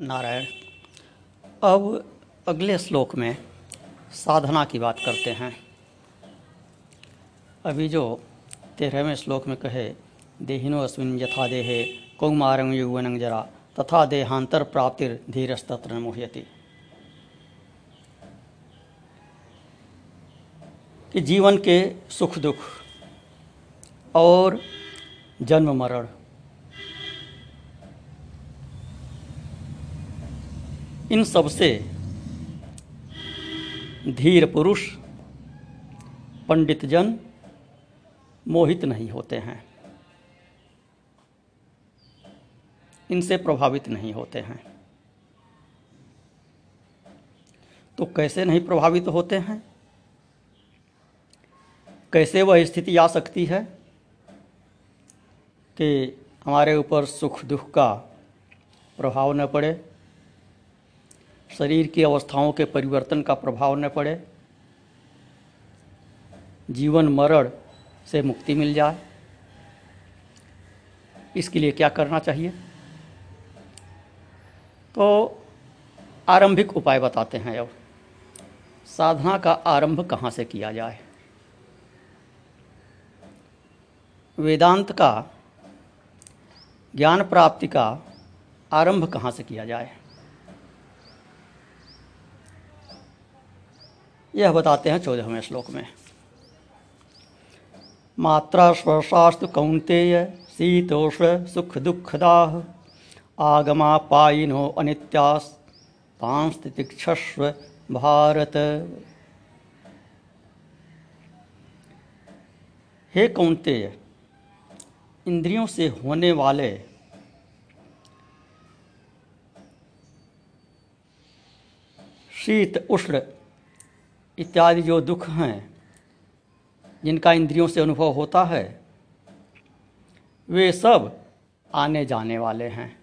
नारायण, अब अगले श्लोक में साधना की बात करते हैं। अभी जो तेरहवें श्लोक में कहे, देहिनो अस्मिन यथा देहे कौमारंग युवनं जरा, तथा देहांतर प्राप्तिर धीरस्तत्र मोहयति। कि जीवन के सुख दुख और जन्म मरण इन सबसे धीर पुरुष पंडित जन मोहित नहीं होते हैं। इनसे प्रभावित नहीं होते हैं। तो कैसे नहीं प्रभावित होते हैं? कैसे वह स्थिति आ सकती है कि हमारे ऊपर सुख दुख का प्रभाव न पड़े? शरीर की अवस्थाओं के परिवर्तन का प्रभाव न पड़े। जीवन मरण से मुक्ति मिल जाए। इसके लिए क्या करना चाहिए? तो आरंभिक उपाय बताते हैं अब। साधना का आरंभ कहाँ से किया जाए? वेदांत का ज्ञान प्राप्ति का आरंभ कहाँ से किया जाए? यह बताते हैं चौदहवें श्लोक में। मात्रा स्पर्शास्तु कौंतेय शीतोष्ण सुख दुखदाह आगमा पाइनो अनित्यास तांस्तिक्षस्व भारत। हे कौंतेय इंद्रियों से होने वाले शीत, उष्ण इत्यादि जो दुख हैं, जिनका इंद्रियों से अनुभव होता है, वे सब आने जाने वाले हैं।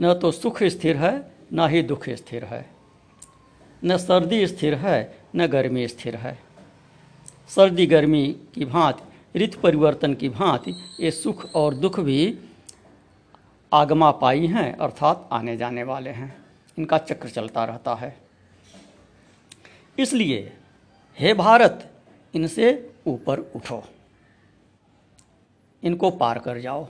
न तो सुख स्थिर है, न ही दुख स्थिर है। न सर्दी स्थिर है, न गर्मी स्थिर है। सर्दी, गर्मी की भांति, ऋतु परिवर्तन की भांति ये सुख और दुख भी आगमा पाई हैं, अर्थात आने जाने वाले हैं। इनका चक्र चलता रहता है। इसलिए, हे भारत, इनसे ऊपर उठो। इनको पार कर जाओ।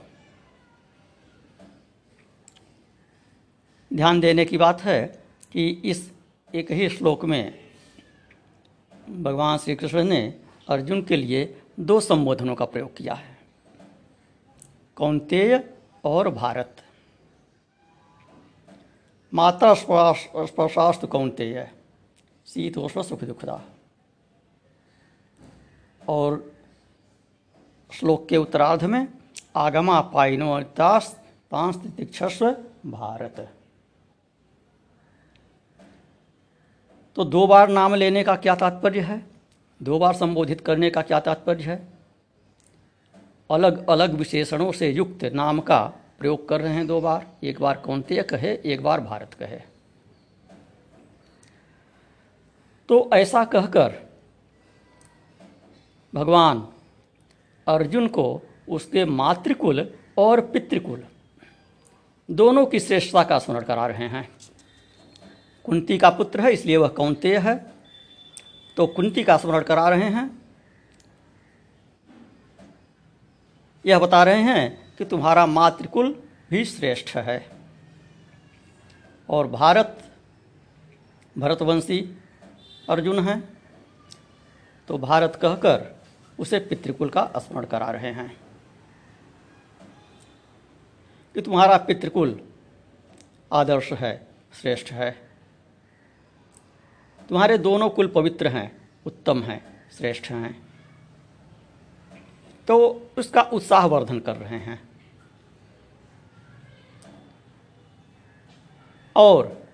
ध्यान देने की बात है कि इस एक ही श्लोक में भगवान श्री कृष्ण ने अर्जुन के लिए दो संबोधनों का प्रयोग किया है। कौंतेय और भारत। माता स्पर्शास्तु कौंतेय शीतोष्ण सुख दुखदा। और श्लोक के उत्तरार्ध में, आगमा पाइनो तास तांस तिक्षस्व भारत। तो दो बार नाम लेने का क्या तात्पर्य है? दो बार संबोधित करने का क्या तात्पर्य है? अलग अलग विशेषणों से युक्त नाम का प्रयोग कर रहे हैं दो बार। एक बार कौंतेय कहे, एक बार भारत कहे। तो ऐसा कहकर भगवान अर्जुन को, उसके मातृकुल और पितृकुल, दोनों की श्रेष्ठता का स्मरण करा रहे हैं। कुंती का पुत्र है, इसलिए वह कौंतेय है। तो कुंती का स्मरण करा रहे हैं। यह बता रहे हैं कि तुम्हारा मातृकुल भी श्रेष्ठ है। और भारत, भरतवंशी अर्जुन है तो भारत कहकर उसे पितृकुल का स्मरण करा रहे हैं। कि तुम्हारा पितृकुल आदर्श है, श्रेष्ठ है। तुम्हारे दोनों कुल पवित्र हैं, उत्तम हैं, श्रेष्ठ हैं। तो उसका उत्साहवर्धन कर रहे हैं। और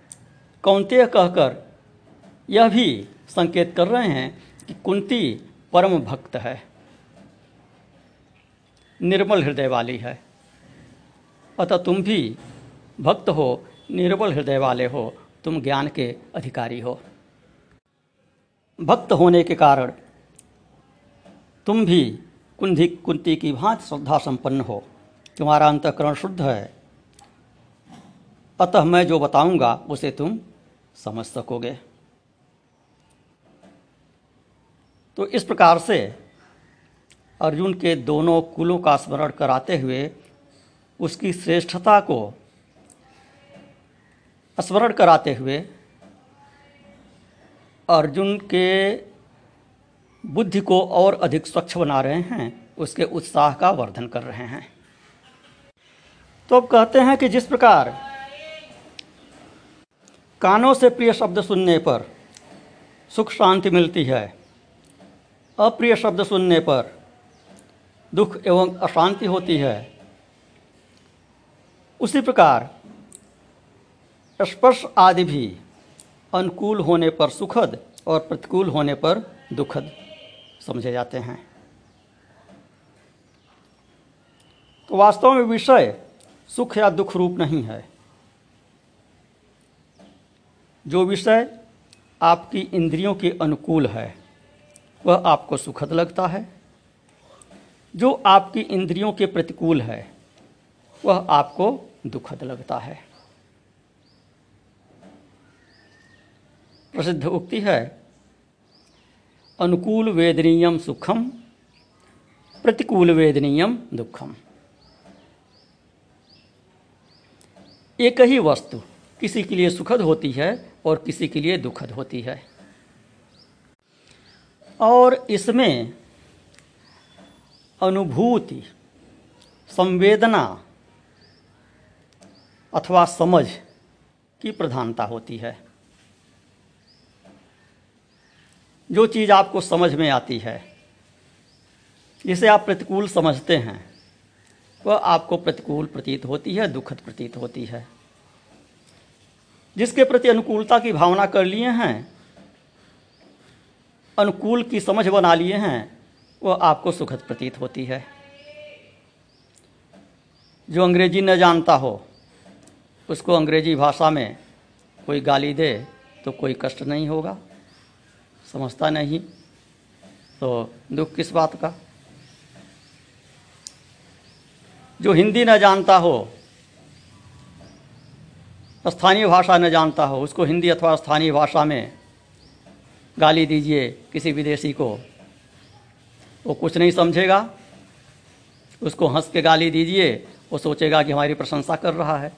कौंतेय कहकर यह भी संकेत कर रहे हैं कि कुंती परम भक्त है। निर्मल हृदय वाली है। अतः तुम भी भक्त हो, निर्मल हृदय वाले हो, तुम ज्ञान के अधिकारी हो। भक्त होने के कारण तुम भी कुंधी कुंती की भांति श्रद्धा संपन्न हो। तुम्हारा अंतकरण शुद्ध है। अतः मैं जो बताऊँगा, उसे तुम समझ सकोगे। तो इस प्रकार से अर्जुन के दोनों कुलों का स्मरण कराते हुए उसकी श्रेष्ठता को स्मरण कराते हुए अर्जुन के बुद्धि को और अधिक स्वच्छ बना रहे हैं, उसके उत्साह का वर्धन कर रहे हैं। तो अब कहते हैं कि जिस प्रकार कानों से प्रिय शब्द सुनने पर सुख शांति मिलती है। अप्रिय शब्द सुनने पर दुख एवं अशांति होती है। उसी प्रकार स्पर्श आदि भी अनुकूल होने पर सुखद और प्रतिकूल होने पर दुखद समझे जाते हैं। तो वास्तव में विषय सुख या दुख रूप नहीं है। जो विषय आपकी इंद्रियों के अनुकूल है, वह आपको सुखद लगता है। जो आपकी इंद्रियों के प्रतिकूल है, वह आपको दुखद लगता है। प्रसिद्ध उक्ति है, अनुकूल वेदनीयम सुखम, प्रतिकूल वेदनीयम दुखम। एक ही वस्तु किसी के लिए सुखद होती है और किसी के लिए दुखद होती है। और इसमें अनुभूति, संवेदना अथवा समझ की प्रधानता होती है। जो चीज़ आपको समझ में आती है, जिसे आप प्रतिकूल समझते हैं, वह आपको प्रतिकूल प्रतीत होती है, दुखद प्रतीत होती है। जिसके प्रति अनुकूलता की भावना कर लिए हैं, अनुकूल की समझ बना लिए हैं, वह आपको सुखद प्रतीत होती है। जो अंग्रेज़ी न जानता हो, उसको अंग्रेज़ी भाषा में कोई गाली दे तो कोई कष्ट नहीं होगा। समझता नहीं तो दुख किस बात का? जो हिंदी न जानता हो स्थानीय भाषा न जानता हो, उसको हिंदी अथवा स्थानीय भाषा में गाली दीजिए किसी विदेशी को। वो कुछ नहीं समझेगा, उसको हंस के गाली दीजिए, वो सोचेगा कि हमारी प्रशंसा कर रहा है।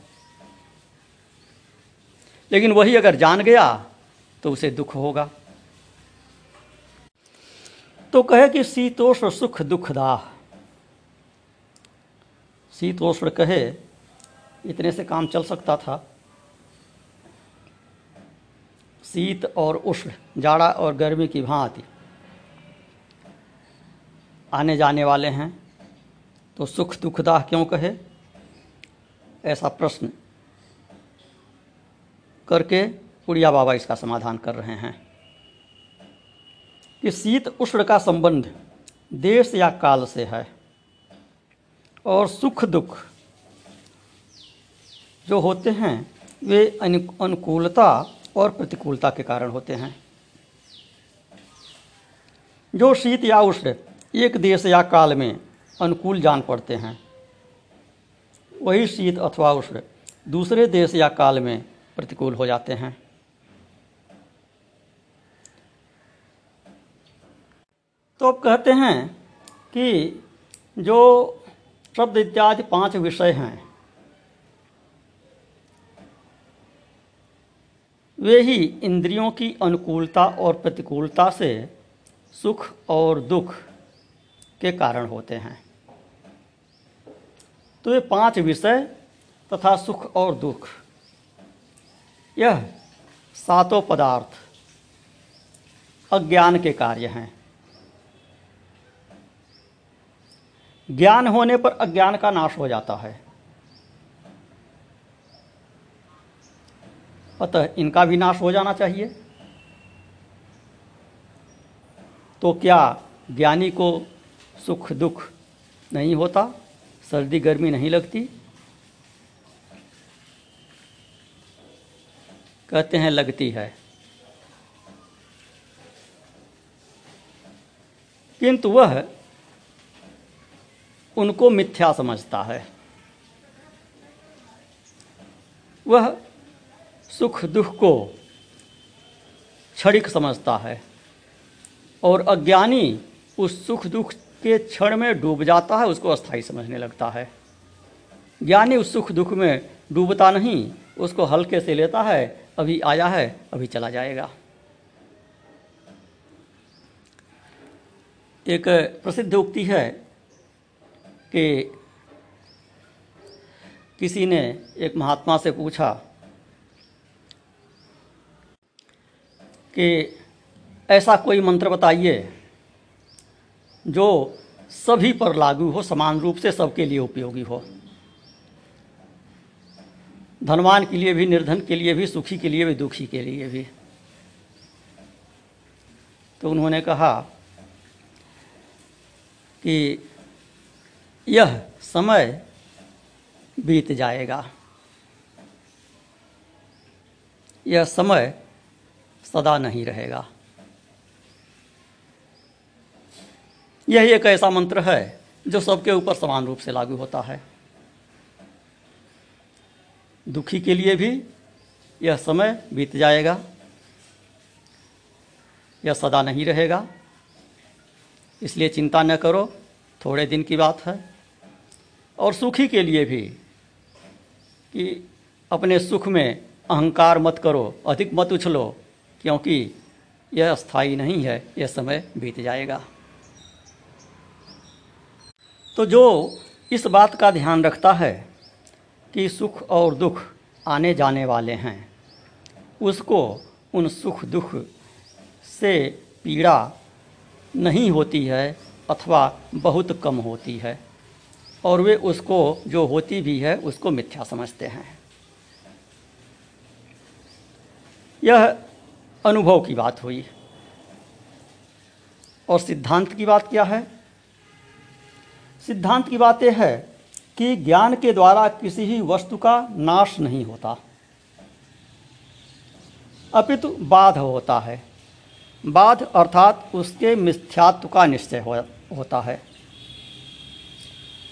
लेकिन वही अगर जान गया तो उसे दुख होगा। तो कहे कि शीतोष्ण सुख दुखदाह शीतोष्ण कहे, इतने से काम चल सकता था। शीत और उष्ण, जाड़ा और गर्मी की भांति। आने जाने वाले हैं तो सुख दुखदाह क्यों कहे? ऐसा प्रश्न करके उड़िया बाबा इसका समाधान कर रहे हैं। कि शीत उष्ण का संबंध देश या काल से है, और सुख दुख जो होते हैं, वे अनुकूलता और प्रतिकूलता के कारण होते हैं। जो शीत या उष्ण एक देश या काल में अनुकूल जान पड़ते हैं, वही शीत अथवा उष्ण दूसरे देश या काल में प्रतिकूल हो जाते हैं। तो अब कहते हैं कि जो शब्द इत्यादि पाँच विषय हैं वे ही इंद्रियों की अनुकूलता और प्रतिकूलता से सुख और दुख के कारण होते हैं। तो ये पाँच विषय तथा सुख और दुख, यह सातों पदार्थ अज्ञान के कार्य हैं। ज्ञान होने पर अज्ञान का नाश हो जाता है। अतः इनका भी नाश हो जाना चाहिए। तो क्या ज्ञानी को सुख दुख नहीं होता? सर्दी गर्मी नहीं लगती? कहते हैं, लगती है। किंतु वह उनको मिथ्या समझता है। वह सुख दुख को क्षणिक समझता है और अज्ञानी उस सुख दुख के क्षण में डूब जाता है, उसको अस्थाई समझने लगता है। ज्ञानी उस सुख दुख में डूबता नहीं, उसको हल्के से लेता है, अभी आया है, अभी चला जाएगा। एक प्रसिद्ध उक्ति है कि किसी ने एक महात्मा से पूछा कि ऐसा कोई मंत्र बताइए जो सभी पर लागू हो, समान रूप से सबके लिए उपयोगी हो। धनवान के लिए भी, निर्धन के लिए भी, सुखी के लिए भी, दुखी के लिए भी। तो उन्होंने कहा कि यह समय बीत जाएगा। यह समय सदा नहीं रहेगा। यही एक ऐसा मंत्र है जो सबके ऊपर समान रूप से लागू होता है। दुखी के लिए भी यह समय बीत जाएगा। यह सदा नहीं रहेगा। इसलिए चिंता न करो, थोड़े दिन की बात है। और सुखी के लिए भी कि अपने सुख में अहंकार मत करो, अधिक मत उछलो। क्योंकि यह स्थायी नहीं है, यह समय बीत जाएगा। तो जो इस बात का ध्यान रखता है कि सुख और दुख आने जाने वाले हैं, उसको उन सुख दुख से पीड़ा नहीं होती है अथवा बहुत कम होती है, और वे उसको, जो होती भी है, उसको मिथ्या समझते हैं। यह अनुभव की बात हुई। और सिद्धांत की बात क्या है? सिद्धांत की बात यह है कि ज्ञान के द्वारा किसी ही वस्तु का नाश नहीं होता। अपितु बाध होता है। बाध अर्थात उसके मिथ्यात्व का निश्चय हो, होता है।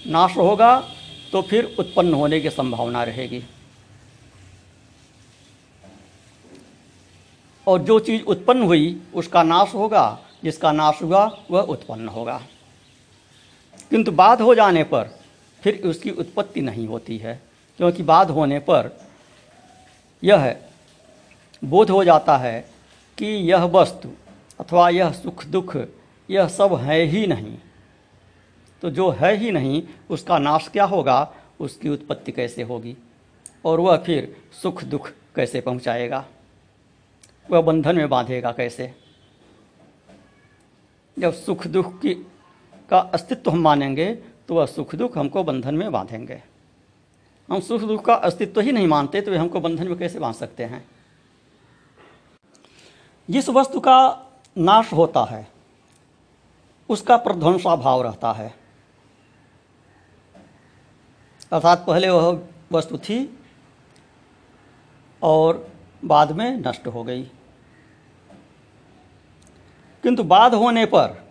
नाश होगा तो फिर उत्पन्न होने की संभावना रहेगी। और जो चीज़ उत्पन्न हुई, उसका नाश होगा। जिसका नाश हुआ, वह उत्पन्न होगा। किंतु बाध हो जाने पर फिर उसकी उत्पत्ति नहीं होती है, क्योंकि बाध होने पर यह बोध हो जाता है कि यह वस्तु अथवा यह सुख दुख, यह सब है ही नहीं। तो जो है ही नहीं, उसका नाश क्या होगा? उसकी उत्पत्ति कैसे होगी? और वह फिर सुख दुख कैसे पहुंचाएगा? वह बंधन में बांधेगा कैसे? जब सुख दुख की, का अस्तित्व हम मानेंगे तो वह सुख दुख हमको बंधन में बांधेंगे। हम सुख दुख का अस्तित्व ही नहीं मानते तो वे हमको बंधन में कैसे बाँध सकते हैं? जिस वस्तु का नाश होता है, उसका प्रध्वंसा भाव रहता है। अर्थात पहले वह वस्तु थी, और बाद में नष्ट हो गई। किंतु बाद होने पर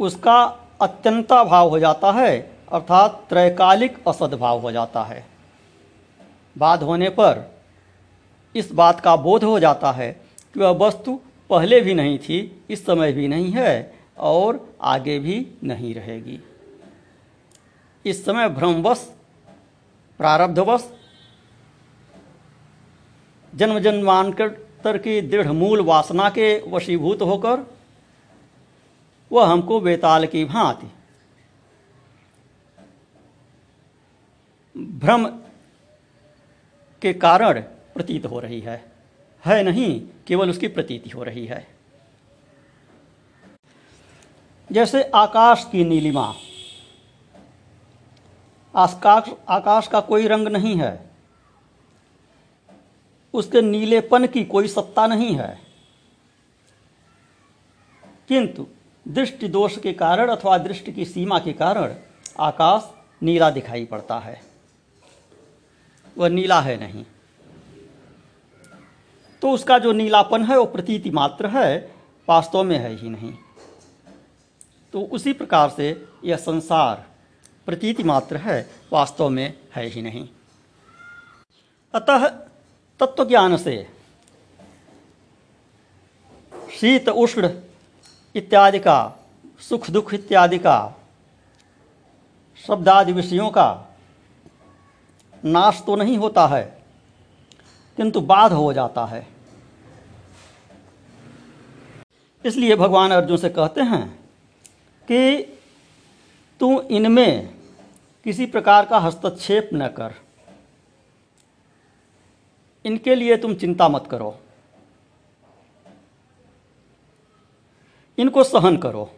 उसका अत्यंता भाव हो जाता है, अर्थात त्रैकालिक असदभाव हो जाता है। बाद होने पर इस बात का बोध हो जाता है कि वह वस्तु पहले भी नहीं थी, इस समय भी नहीं है और आगे भी नहीं रहेगी। इस समय भ्रमवश, प्रारब्धवश जन्म जन्मांतर की दृढ़ मूल वासना के वशीभूत होकर वह हमको बेताल की भांति। भ्रम के कारण प्रतीत हो रही है। है नहीं, केवल उसकी प्रतीति हो रही है। जैसे आकाश की नीलिमा, आकाश आकाश का कोई रंग नहीं है। उसके नीलेपन की कोई सत्ता नहीं है। किंतु दृष्टि दोष के कारण अथवा दृष्टि की सीमा के कारण आकाश नीला दिखाई पड़ता है। वह नीला है नहीं। तो उसका जो नीलापन है, वो प्रतीति मात्र है, वास्तव में है ही नहीं। तो उसी प्रकार से यह संसार प्रतीति मात्र है, वास्तव में है ही नहीं। अतः तत्व ज्ञान से। शीत, उष्ण इत्यादि का, सुख, दुख इत्यादि का, शब्दादि विषयों का नाश तो नहीं होता है, किंतु बाध हो जाता है। इसलिए भगवान अर्जुन से कहते हैं कि तू इनमें किसी प्रकार का हस्तक्षेप न कर। इनके लिए तुम चिंता मत करो। इनको सहन करो।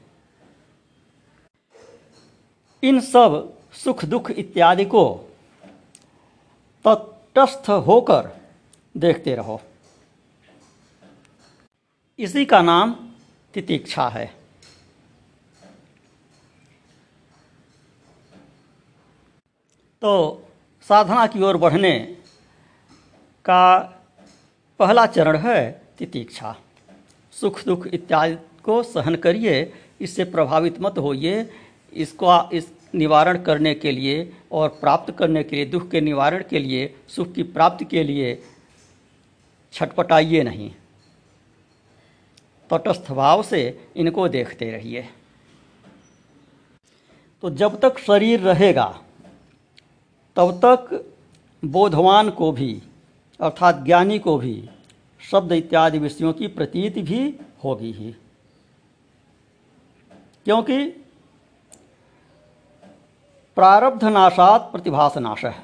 इन सब सुख दुख इत्यादि को तटस्थ होकर देखते रहो। इसी का नाम तितीक्षा है। तो साधना की ओर बढ़ने का पहला चरण है तितीक्षा। सुख दुख इत्यादि को सहन करिए, इससे प्रभावित मत होइए। इसको इस निवारण करने के लिए और प्राप्त करने के लिए, दुख के निवारण के लिए, सुख की प्राप्ति के लिए छटपटाइए नहीं। तटस्थ भाव से इनको देखते रहिए। तो जब तक शरीर रहेगा, तब तक बोधवान को भी अर्थात ज्ञानी को भी, शब्द इत्यादि विषयों की प्रतीति भी होगी ही। क्योंकि प्रारब्ध नाशात प्रतिभास नाश है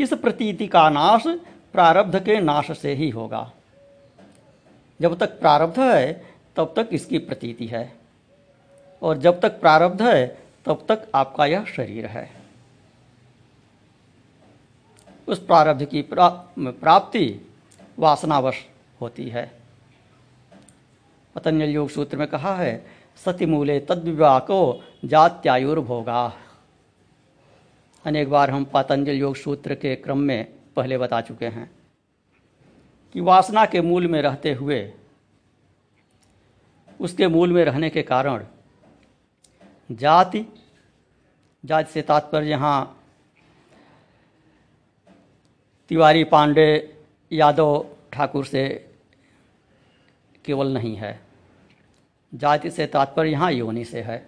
इस प्रतीति का नाश प्रारब्ध के नाश से ही होगा। जब तक प्रारब्ध है, तब तक इसकी प्रतीति है। और जब तक प्रारब्ध है, तब तक आपका यह शरीर है। उस प्रारब्ध की प्राप्ति वासनावश होती है। पतंजल योग सूत्र में कहा है सती सतिमूले तद्विवाह को जात्यायुर्भोगा। अनेक बार हम पतंजल योग सूत्र के क्रम में पहले बता चुके हैं कि वासना के मूल में रहते हुए, उसके मूल में रहने के कारण जाति जाति से तात्पर्य यहाँ तिवारी पांडे यादव ठाकुर से केवल नहीं है। जाति से तात्पर्य यहाँ योनि से है।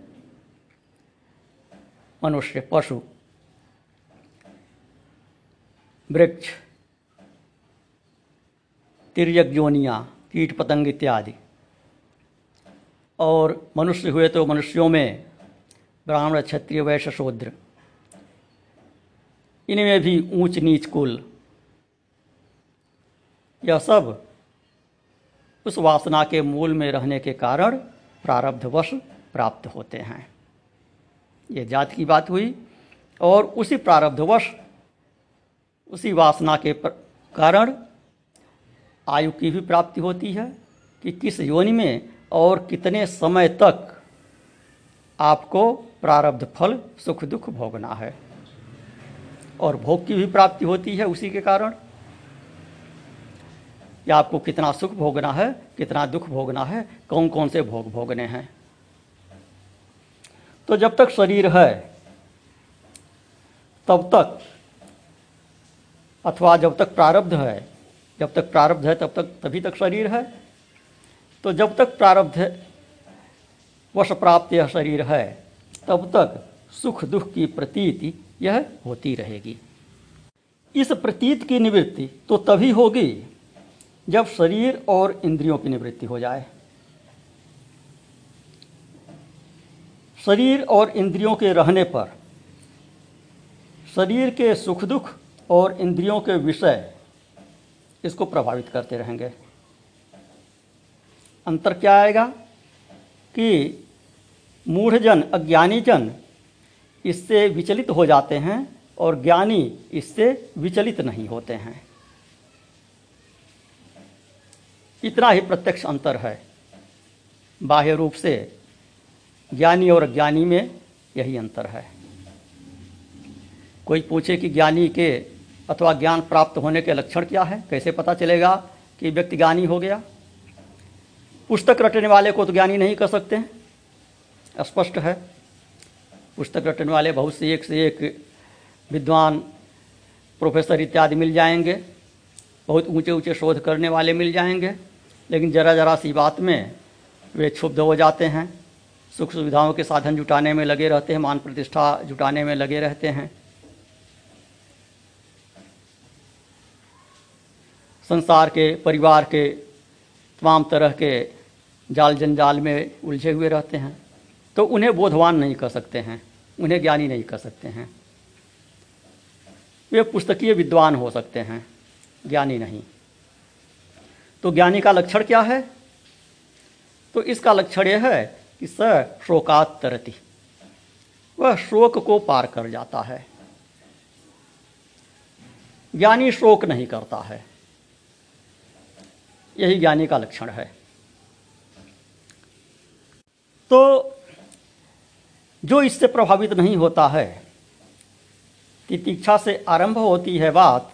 मनुष्य, पशु, वृक्ष तिरक योनियाँ, कीट पतंग इत्यादि। और मनुष्य हुए तो मनुष्यों में ब्राह्मण, क्षत्रिय, वैश्य, शूद्र। इनमें भी ऊंच नीच कुल यह सब उस वासना के मूल में रहने के कारण प्रारब्धवश प्राप्त होते हैं। ये जात की बात हुई और उसी प्रारब्धवश उसी वासना के कारण आयु की भी प्राप्ति होती है कि किस योनि में और कितने समय तक आपको प्रारब्ध फल सुख दुख भोगना है। और भोग की भी प्राप्ति होती है उसी के कारण। या आपको कितना सुख भोगना है, कितना दुख भोगना है कौन कौन से भोग भोगने हैं। तो जब तक शरीर है, तब तक अथवा जब तक प्रारब्ध है, जब तक प्रारब्ध है, तब तक, तभी तक शरीर है। तो जब तक प्रारब्ध वश प्राप्त यह शरीर है, तब तक सुख दुख की प्रतीति यह होती रहेगी। इस प्रतीत की निवृत्ति तो तभी होगी जब शरीर और इंद्रियों की निवृत्ति हो जाए। शरीर और इंद्रियों के रहने पर शरीर के सुख दुख और इंद्रियों के विषय इसको प्रभावित करते रहेंगे। अंतर क्या आएगा कि मूढ़जन अज्ञानी जन इससे विचलित हो जाते हैं और ज्ञानी इससे विचलित नहीं होते हैं। इतना ही प्रत्यक्ष अंतर है। बाह्य रूप से ज्ञानी और अज्ञानी में यही अंतर है। कोई पूछे कि ज्ञानी के अथवा ज्ञान प्राप्त होने के लक्षण क्या है? कैसे पता चलेगा कि व्यक्ति ज्ञानी हो गया? पुस्तक रटने वाले को तो ज्ञानी नहीं कर सकते। स्पष्ट है। पुस्तक रटने वाले बहुत से एक से एक विद्वान, प्रोफेसर इत्यादि मिल जाएँगे। बहुत ऊँचे ऊँचे शोध करने वाले मिल जाएँगे। लेकिन ज़रा ज़रा सी बात में वे क्षुब्ध हो जाते हैं, सुख सुविधाओं के साधन जुटाने में लगे रहते हैं, मान प्रतिष्ठा जुटाने में लगे रहते हैं। संसार के, परिवार के तमाम तरह के जाल जंजाल में उलझे हुए रहते हैं तो उन्हें बोधवान नहीं कर सकते हैं, उन्हें ज्ञानी नहीं कर सकते हैं। वे पुस्तकीय विद्वान हो सकते हैं, ज्ञानी नहीं। तो ज्ञानी का लक्षण क्या है? तो इसका लक्षण यह है कि स शोकात तरती। वह शोक को पार कर जाता है। ज्ञानी शोक नहीं करता है। यही ज्ञानी का लक्षण है। तो जो इससे प्रभावित नहीं होता है तितीक्षा से आरंभ होती है बात,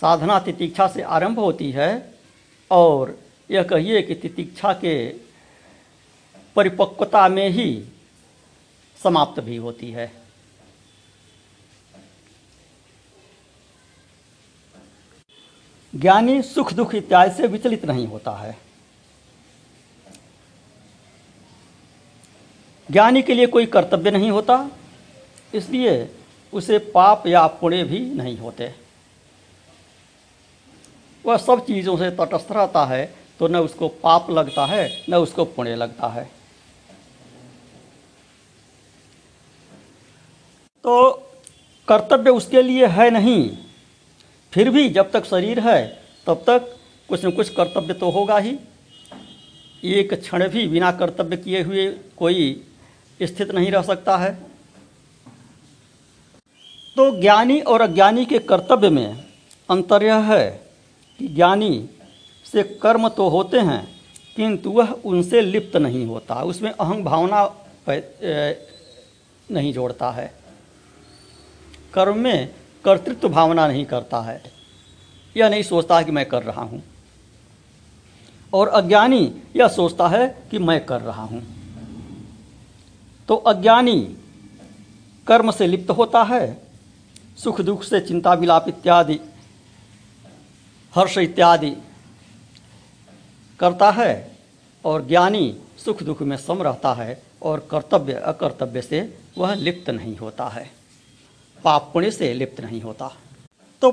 साधना तितीक्षा से आरंभ होती है और यह कहिए कि तितीक्षा के परिपक्वता में ही समाप्त भी होती है। ज्ञानी सुख दुख इत्यादि से विचलित नहीं होता है। ज्ञानी के लिए कोई कर्तव्य नहीं होता, इसलिए उसे पाप या पुण्य भी नहीं होते। वह सब चीज़ों से तटस्थ रहता है तो न उसको पाप लगता है, न उसको पुण्य लगता है। तो कर्तव्य उसके लिए है नहीं। फिर भी जब तक शरीर है, तब तक कुछ न कुछ कर्तव्य तो होगा ही। एक क्षण भी बिना कर्तव्य किए हुए कोई स्थित नहीं रह सकता है। तो ज्ञानी और अज्ञानी के कर्तव्य में अंतर यह है कि ज्ञानी से कर्म तो होते हैं, किंतु वह उनसे लिप्त नहीं होता। उसमें अहंग भावना नहीं जोड़ता है। कर्म में कर्तृत्व भावना नहीं करता है। यह नहीं सोचता है कि मैं कर रहा हूँ। और अज्ञानी यह सोचता है कि मैं कर रहा हूँ। तो अज्ञानी कर्म से लिप्त होता है, सुख दुख से चिंता विलाप इत्यादि हर्ष इत्यादि करता है और ज्ञानी सुख दुख में सम रहता है और कर्तव्य अकर्तव्य से वह लिप्त नहीं होता है। पाप पुण्य से लिप्त नहीं होता। तो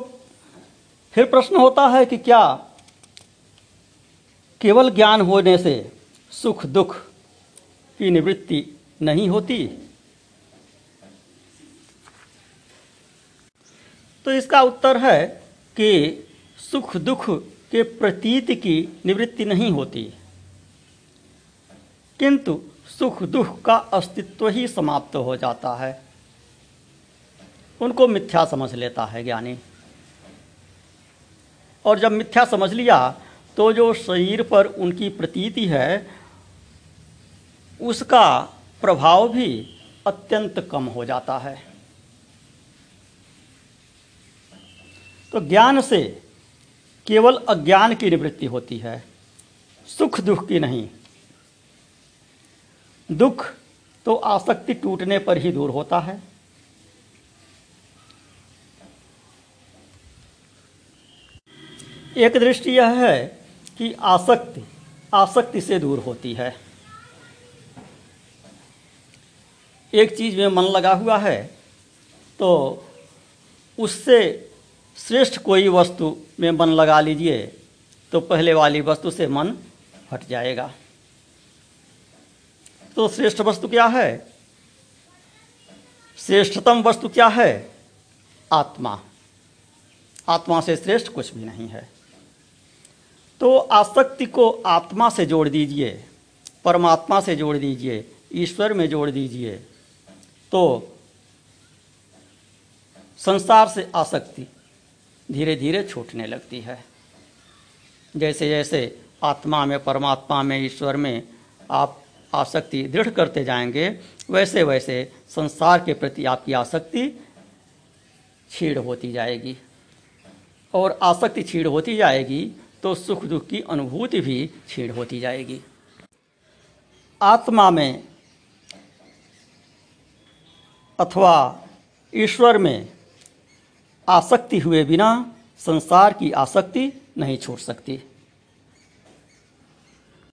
फिर प्रश्न होता है कि क्या केवल ज्ञान होने से सुख दुख की निवृत्ति नहीं होती? तो इसका उत्तर है कि सुख दुख के प्रतीत की निवृत्ति नहीं होती। किंतु सुख दुख का अस्तित्व ही समाप्त हो जाता है। उनको मिथ्या समझ लेता है ज्ञानी। और जब मिथ्या समझ लिया तो जो शरीर पर उनकी प्रतीति है, उसका प्रभाव भी अत्यंत कम हो जाता है। तो ज्ञान से केवल अज्ञान की निवृत्ति होती है, सुख दुख की नहीं। दुख तो आसक्ति टूटने पर ही दूर होता है। एक दृष्टि यह है कि आसक्ति आसक्ति से दूर होती है। एक चीज़ में मन लगा हुआ है तो उससे श्रेष्ठ कोई वस्तु में मन लगा लीजिए तो पहले वाली वस्तु से मन हट जाएगा। तो श्रेष्ठ वस्तु क्या है? श्रेष्ठतम वस्तु क्या है? आत्मा। आत्मा से श्रेष्ठ कुछ भी नहीं है। तो आसक्ति को आत्मा से जोड़ दीजिए, परमात्मा से जोड़ दीजिए, ईश्वर में जोड़ दीजिए तो संसार से आसक्ति धीरे धीरे छूटने लगती है। जैसे जैसे आत्मा में, परमात्मा में, ईश्वर में आप आसक्ति दृढ़ करते जाएँगे वैसे वैसे संसार के प्रति आपकी आसक्ति छीड़ होती जाएगी। और आसक्ति छीड़ होती जाएगी तो सुख दुख की अनुभूति भी छीड़ होती जाएगी। आत्मा में अथवा ईश्वर में आसक्ति हुए बिना संसार की आसक्ति नहीं छोड़ सकती।